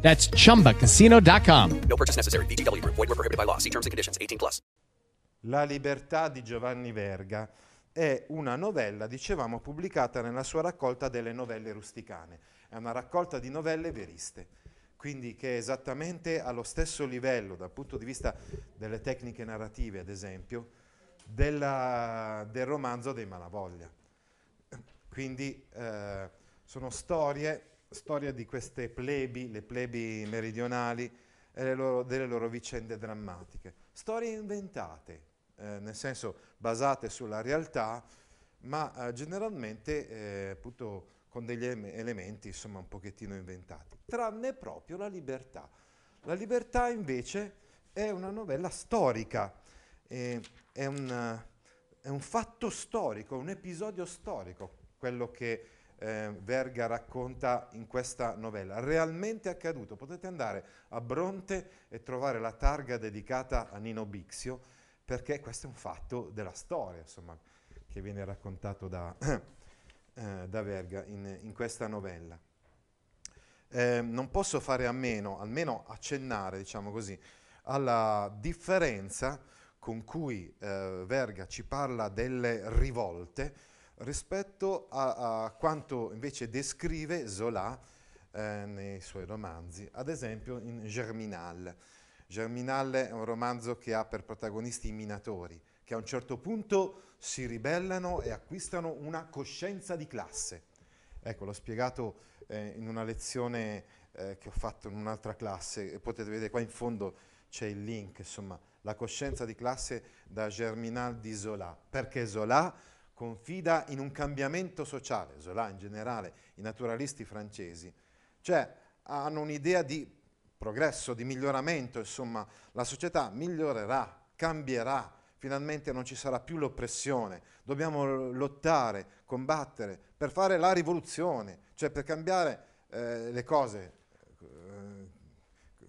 That's chumbacasino.com. No purchase necessary. VGW Group. Void were prohibited by law. See terms and conditions. 18 plus. La libertà di Giovanni Verga è una novella, dicevamo, pubblicata nella sua raccolta delle novelle rusticane. È una raccolta di novelle veriste, quindi che è esattamente allo stesso livello dal punto di vista delle tecniche narrative, ad esempio, della- del romanzo dei Malavoglia. Quindi eh, sono storie, storie di queste plebi, le plebi meridionali, e loro- delle loro vicende drammatiche. Storie inventate, eh, nel senso basate sulla realtà, ma eh, generalmente eh, appunto con degli ele- elementi insomma un pochettino inventati, tranne proprio la libertà. La libertà invece è una novella storica, eh, è, un, è un fatto storico, un episodio storico, quello che eh, Verga racconta in questa novella. Realmente accaduto. Potete andare a Bronte e trovare la targa dedicata a Nino Bixio, perché questo è un fatto della storia, insomma, che viene raccontato da, eh, da Verga in, in questa novella. Eh, non posso fare a meno, almeno accennare, diciamo così, alla differenza con cui eh, Verga ci parla delle rivolte rispetto a, a quanto invece descrive Zola eh, nei suoi romanzi, ad esempio in Germinal. Germinal è un romanzo che ha per protagonisti i minatori, che a un certo punto si ribellano e acquistano una coscienza di classe. Ecco, l'ho spiegato eh, in una lezione eh, che ho fatto in un'altra classe e potete vedere qua in fondo c'è il link, insomma, la coscienza di classe da Germinal di Zola, perché Zola confida in un cambiamento sociale, Zola in generale, i naturalisti francesi, cioè hanno un'idea di progresso, di miglioramento, insomma, la società migliorerà, cambierà, finalmente non ci sarà più l'oppressione, dobbiamo lottare, combattere per fare la rivoluzione, cioè per cambiare eh, le cose, eh,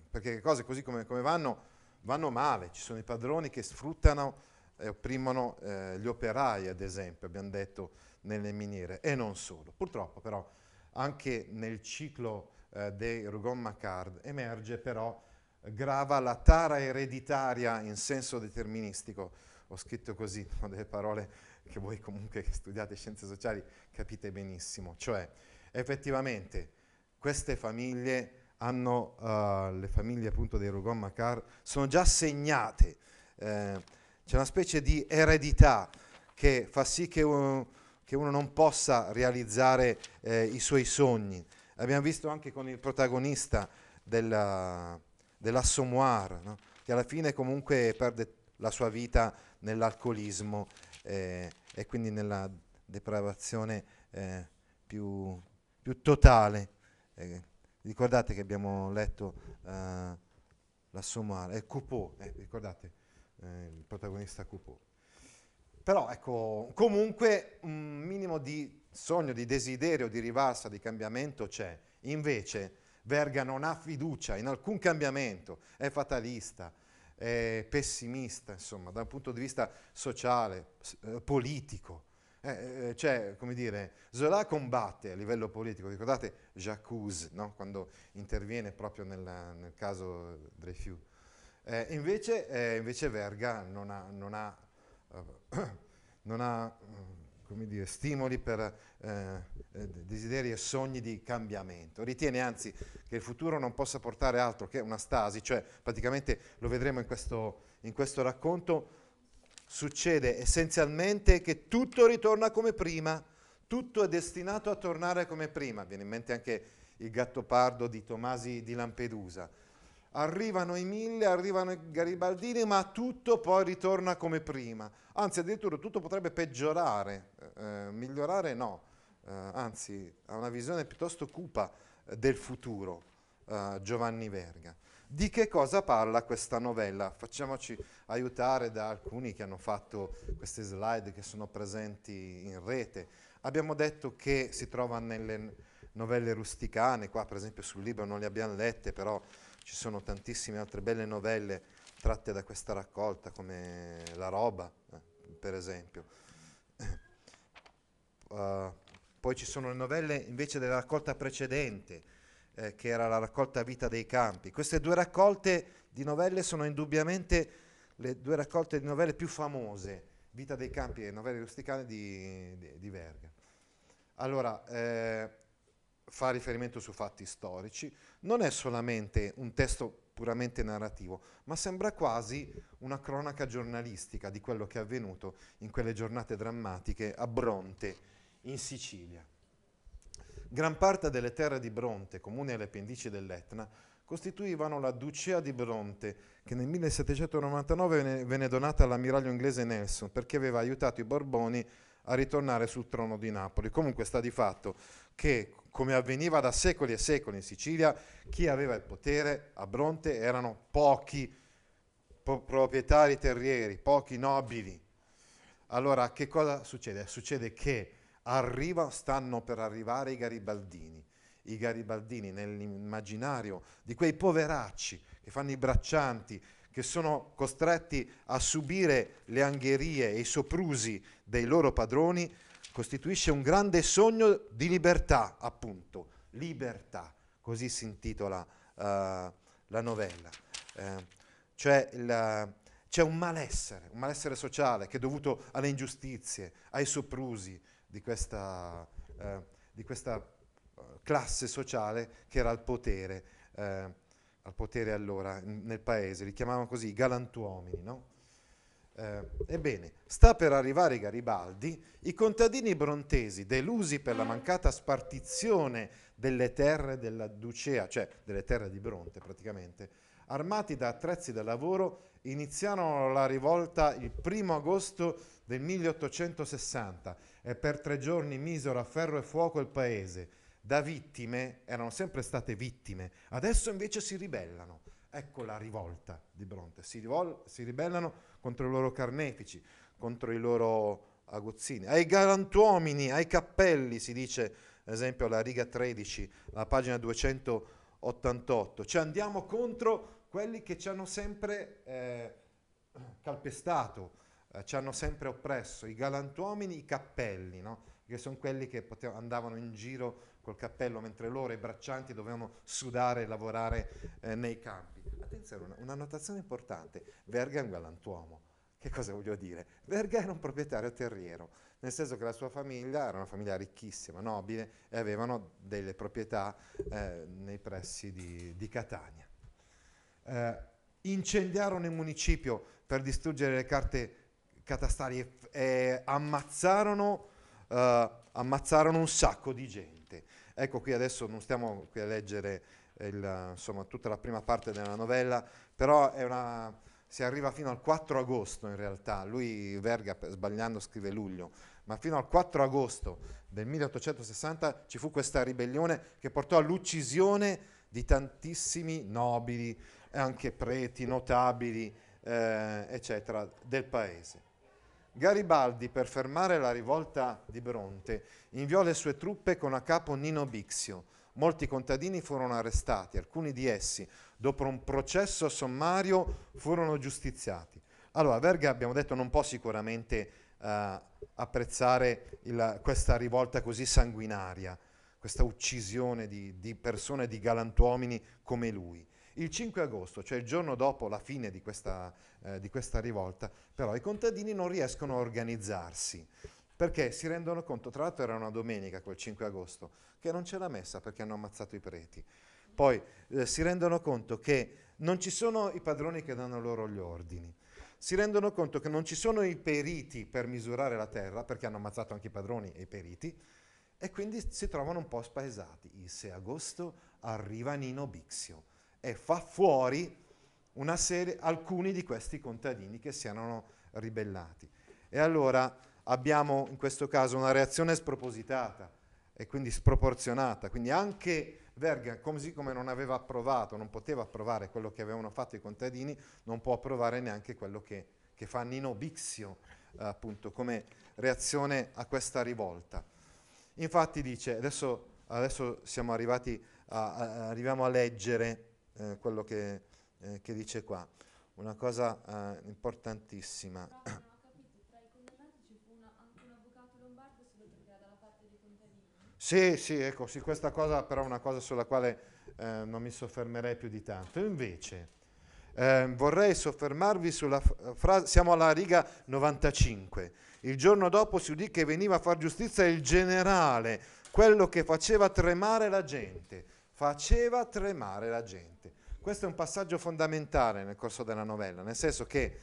perché le cose così come, come vanno, vanno male, ci sono i padroni che sfruttano e opprimono eh, gli operai, ad esempio, abbiamo detto nelle miniere, e non solo. Purtroppo però anche nel ciclo eh, dei Rougon-Macquart emerge però, grava la tara ereditaria in senso deterministico. Ho scritto così, con delle parole che voi comunque che studiate scienze sociali capite benissimo. Cioè, effettivamente, queste famiglie hanno, uh, le famiglie appunto dei Rougon-Macquart, sono già segnate. Eh, c'è una specie di eredità che fa sì che uno, che uno non possa realizzare eh, i suoi sogni. Abbiamo visto anche con il protagonista della, dell'Assommoir, no? che alla fine comunque perde la sua vita nell'alcolismo eh, e quindi nella depravazione eh, più, più, totale. Eh, ricordate che abbiamo letto uh, l'Assommoir, e Coupeau, eh, ricordate? Eh, il protagonista Coupeau. Però ecco, comunque un minimo di sogno, di desiderio, di rivalsa, di cambiamento c'è. Invece Verga non ha fiducia in alcun cambiamento, è fatalista, è pessimista, insomma, da un punto di vista sociale, eh, politico. Eh, eh, cioè, come dire, Zola combatte a livello politico, ricordate Jacques, no? quando interviene proprio nella, nel caso Dreyfus. Eh, invece, eh, invece, Verga non ha, non ha, uh, non ha uh, dire, stimoli per eh, desideri e sogni di cambiamento. Ritiene anzi che il futuro non possa portare altro che una stasi, cioè praticamente lo vedremo in questo, in questo racconto, succede essenzialmente che tutto ritorna come prima, tutto è destinato a tornare come prima. Viene in mente anche il gattopardo di Tomasi di Lampedusa arrivano i mille, arrivano i garibaldini, ma tutto poi ritorna come prima. Anzi, addirittura tutto potrebbe peggiorare, eh, migliorare no, eh, anzi ha una visione piuttosto cupa eh, del futuro, eh, Giovanni Verga. Di che cosa parla questa novella? Facciamoci aiutare da alcuni che hanno fatto queste slide che sono presenti in rete. Abbiamo detto che si trova nelle novelle rusticane, qua per esempio sul libro non le abbiamo lette, però ci sono tantissime altre belle novelle tratte da questa raccolta, come La roba, eh, per esempio. Uh, poi ci sono le novelle invece della raccolta precedente, eh, che era la raccolta Vita dei Campi. Queste due raccolte di novelle sono indubbiamente le due raccolte di novelle più famose, Vita dei Campi e Novelle rusticane di, di, di Verga. Allora, eh, fa riferimento su fatti storici, non è solamente un testo puramente narrativo, ma sembra quasi una cronaca giornalistica di quello che è avvenuto in quelle giornate drammatiche a Bronte, in Sicilia. Gran parte delle terre di Bronte, comuni alle pendici dell'Etna, costituivano la Ducea di Bronte, che nel 1799 venne, donata all'ammiraglio inglese Nelson perché aveva aiutato i Borboni a ritornare sul trono di Napoli. Comunque sta di fatto che, come avveniva da secoli e secoli in Sicilia, chi aveva il potere a Bronte erano pochi po- proprietari terrieri, pochi nobili. Allora, che cosa succede? Succede che arriva, stanno per arrivare i garibaldini. I garibaldini nell'immaginario di quei poveracci che fanno i braccianti, che sono costretti a subire le angherie e i soprusi dei loro padroni, costituisce un grande sogno di libertà, appunto, libertà, così si intitola uh, la novella. Uh, cioè il, c'è un malessere, un malessere sociale che è dovuto alle ingiustizie, ai soprusi, di questa, eh, di questa eh, classe sociale che era al potere, eh, al potere allora nel paese, li chiamavano così i galantuomini, no? Eh, ebbene, sta per arrivare Garibaldi, i contadini brontesi, delusi per la mancata spartizione delle terre della Ducea, cioè delle terre di Bronte praticamente, armati da attrezzi da lavoro, iniziarono la rivolta il primo agosto del 1860 e per tre giorni misero a ferro e fuoco il paese. Da vittime erano sempre state vittime, adesso invece si ribellano. Ecco la rivolta di Bronte, si, rivol- si ribellano contro i loro carnefici, contro i loro aguzzini, ai galantuomini, ai cappelli, si dice ad esempio alla riga 13, la pagina 288. Cioè andiamo contro quelli che ci hanno sempre eh, calpestato, eh, ci hanno sempre oppresso, i galantuomini, i cappelli, no? Che sono quelli che potev- andavano in giro col cappello mentre loro, i braccianti, dovevano sudare e lavorare eh, nei campi. Attenzione, una, una notazione importante, Verga è un galantuomo. Che cosa voglio dire? Verga era un proprietario terriero, nel senso che la sua famiglia era una famiglia ricchissima, nobile, e avevano delle proprietà eh, nei pressi di, di Catania. Eh, incendiarono il municipio per distruggere le carte catastali e, e ammazzarono, uh, ammazzarono un sacco di gente. Ecco qui adesso non stiamo qui a leggere il, insomma, tutta la prima parte della novella, però una, si arriva fino al 4 agosto in realtà, lui Verga sbagliando scrive luglio, ma fino al 4 agosto del 1860 ci fu questa ribellione che portò all'uccisione di tantissimi nobili, anche preti, notabili, eh, eccetera, del paese. Garibaldi, per fermare la rivolta di Bronte, inviò le sue truppe con a capo Nino Bixio. Molti contadini furono arrestati, alcuni di essi, dopo un processo sommario, furono giustiziati. Allora, Verga, abbiamo detto, non può sicuramente uh, apprezzare il, questa rivolta così sanguinaria, questa uccisione di, di persone, di galantuomini come lui. Il 5 agosto, cioè il giorno dopo la fine di questa, eh, di questa rivolta, però i contadini non riescono a organizzarsi perché si rendono conto, tra l'altro era una domenica quel 5 agosto, che non c'è la messa perché hanno ammazzato i preti. Poi eh, si rendono conto che non ci sono i padroni che danno loro gli ordini. Si rendono conto che non ci sono i periti per misurare la terra, perché hanno ammazzato anche i padroni e i periti, e quindi si trovano un po' spaesati. Il 6 agosto arriva Nino Bixio e fa fuori una serie, alcuni di questi contadini che si erano ribellati. E allora abbiamo in questo caso una reazione spropositata e quindi sproporzionata, quindi anche Verga, così come non aveva approvato, non poteva approvare quello che avevano fatto i contadini, non può approvare neanche quello che, che fa Nino Bixio, eh, appunto, come reazione a questa rivolta. Infatti dice, adesso, adesso siamo arrivati a, a, arriviamo a leggere eh, quello che, eh, che, dice qua, una cosa eh, importantissima. Sì, sì, ecco, sì, questa cosa però è una cosa sulla quale eh, non mi soffermerei più di tanto. Invece, eh, vorrei soffermarvi sulla frase, siamo alla riga 95. Il giorno dopo si udì che veniva a far giustizia il generale, quello che faceva tremare la gente. Faceva tremare la gente. Questo è un passaggio fondamentale nel corso della novella, nel senso che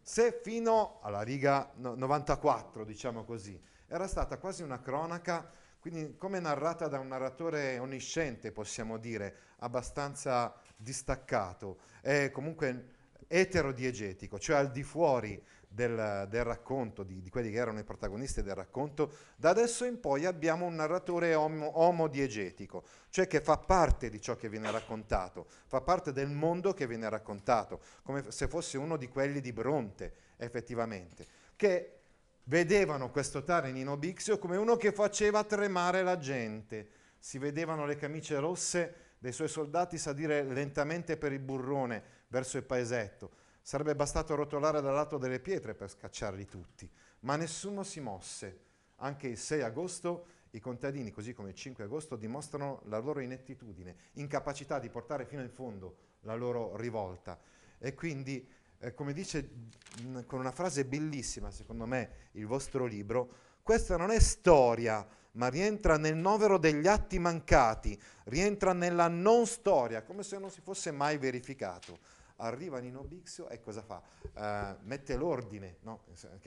se fino alla riga 94, diciamo così, era stata quasi una cronaca quindi come narrata da un narratore onnisciente, possiamo dire, abbastanza distaccato, è comunque eterodiegetico, cioè al di fuori del, del racconto, di, di, quelli che erano i protagonisti del racconto, da adesso in poi abbiamo un narratore om- omodiegetico, cioè che fa parte di ciò che viene raccontato, fa parte del mondo che viene raccontato, come se fosse uno di quelli di Bronte, effettivamente, che vedevano questo tale Nino Bixio come uno che faceva tremare la gente. Si vedevano le camicie rosse dei suoi soldati salire lentamente per il burrone verso il paesetto. Sarebbe bastato rotolare dal lato delle pietre per scacciarli tutti, ma nessuno si mosse. Anche il 6 agosto i contadini, così come il 5 agosto, dimostrano la loro inettitudine, incapacità di portare fino in fondo la loro rivolta. E quindi eh, come dice mh, mm, con una frase bellissima, secondo me, il vostro libro, questa non è storia, ma rientra nel novero degli atti mancati, rientra nella non storia, come se non si fosse mai verificato. Arriva Nino Bixio e cosa fa? Uh, mette l'ordine, no?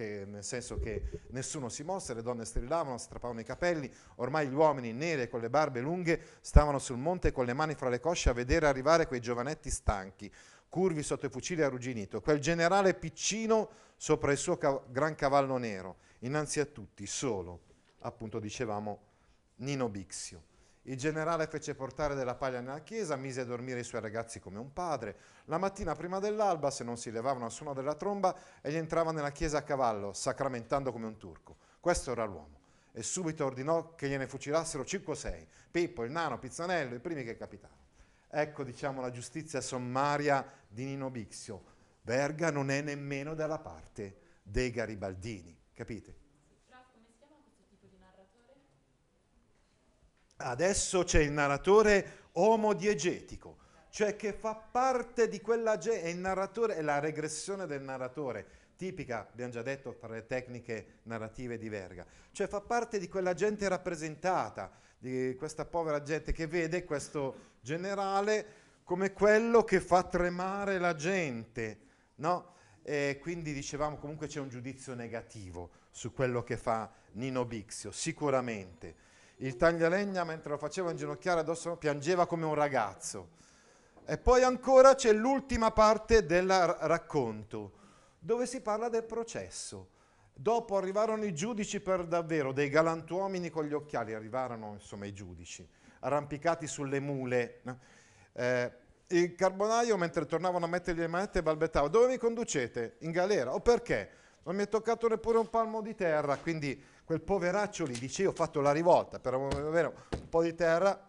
nel senso che nessuno si mosse, le donne strillavano, strappavano i capelli, ormai gli uomini neri con le barbe lunghe stavano sul monte con le mani fra le cosce a vedere arrivare quei giovanetti stanchi curvi sotto i fucili arrugginito, quel generale piccino sopra il suo cav- gran cavallo nero, innanzi a tutti, solo, appunto dicevamo, Nino Bixio. Il generale fece portare della paglia nella chiesa, mise a dormire i suoi ragazzi come un padre. La mattina prima dell'alba, se non si levavano al suono della tromba, egli entrava nella chiesa a cavallo, sacramentando come un turco. Questo era l'uomo. E subito ordinò che gliene fucilassero 5 o 6. Pippo, il nano, Pizzanello, i primi che capitavano. Ecco diciamo la giustizia sommaria di Nino Bixio. Verga non è nemmeno dalla parte dei garibaldini, capite? Adesso c'è il narratore omodiegetico, cioè che fa parte di quella gente, è il narratore, è la regressione del narratore, tipica, abbiamo già detto, tra le tecniche narrative di Verga, cioè fa parte di quella gente rappresentata, di questa povera gente che vede questo generale come quello che fa tremare la gente, no? E quindi dicevamo comunque c'è un giudizio negativo su quello che fa Nino Bixio, sicuramente. Il taglialegna mentre lo faceva inginocchiare addosso piangeva come un ragazzo. E poi ancora c'è l'ultima parte del racconto, dove si parla del processo. Dopo arrivarono i giudici per davvero, dei galantuomini con gli occhiali, arrivarono insomma i giudici, arrampicati sulle mule. Eh, il carbonaio, mentre tornavano a mettergli le manette, balbettava, dove mi conducete? In galera. O perché? Non mi è toccato neppure un palmo di terra, quindi quel poveraccio lì dice io ho fatto la rivolta per avere un po' di terra,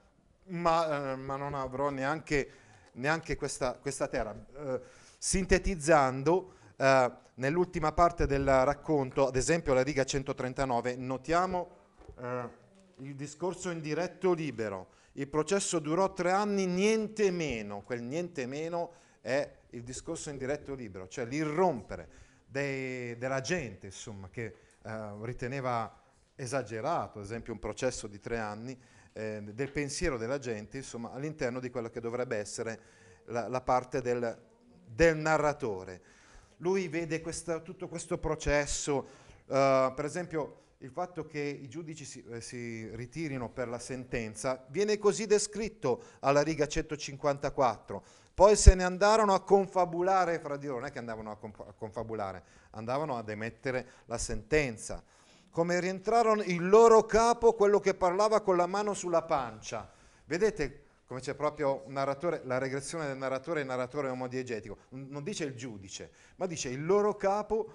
ma, eh, ma non avrò neanche, neanche questa, questa, terra. Eh, sintetizzando, eh, nell'ultima parte del racconto, ad esempio la riga 139, notiamo eh, il discorso in diretto libero. Il processo durò tre anni, niente meno. Quel niente meno è il discorso in diretto libero, cioè l'irrompere dei, della gente, insomma, che eh, riteneva esagerato, ad esempio un processo di tre anni, eh, del pensiero della gente, insomma, all'interno di quello che dovrebbe essere la, la parte del, del narratore lui vede questa, tutto questo processo, uh, per esempio il fatto che i giudici si, eh, si, ritirino per la sentenza viene così descritto alla riga 154. Poi se ne andarono a confabulare fra di loro, non è che andavano a, conf- a confabulare, andavano ad emettere la sentenza. Come rientrarono il loro capo, quello che parlava con la mano sulla pancia. Vedete come c'è proprio narratore, la regressione del narratore, il narratore omodiegetico, non dice il giudice, ma dice il loro capo,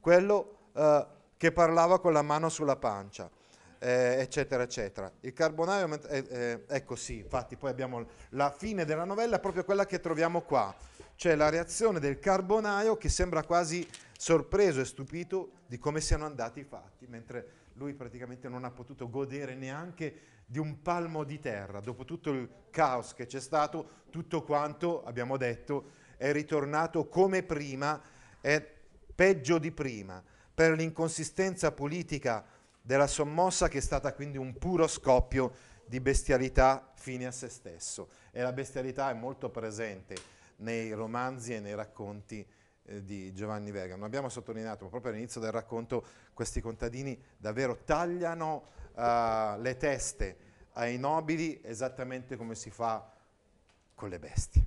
quello eh, che parlava con la mano sulla pancia. Eh, eccetera, eccetera. Il carbonaio, eh, ecco sì, infatti poi abbiamo la fine della novella, proprio quella che troviamo qua, cioè la reazione del carbonaio che sembra quasi sorpreso e stupito di come siano andati i fatti, mentre lui praticamente non ha potuto godere neanche di un palmo di terra, dopo tutto il caos che c'è stato, tutto quanto, abbiamo detto, è ritornato come prima, è peggio di prima, per l'inconsistenza politica della sommossa che è stata quindi un puro scoppio di bestialità fine a se stesso. E la bestialità è molto presente nei romanzi e nei racconti eh, di Giovanni Verga. Non abbiamo sottolineato, ma proprio all'inizio del racconto questi contadini davvero tagliano uh, le teste ai nobili esattamente come si fa con le bestie.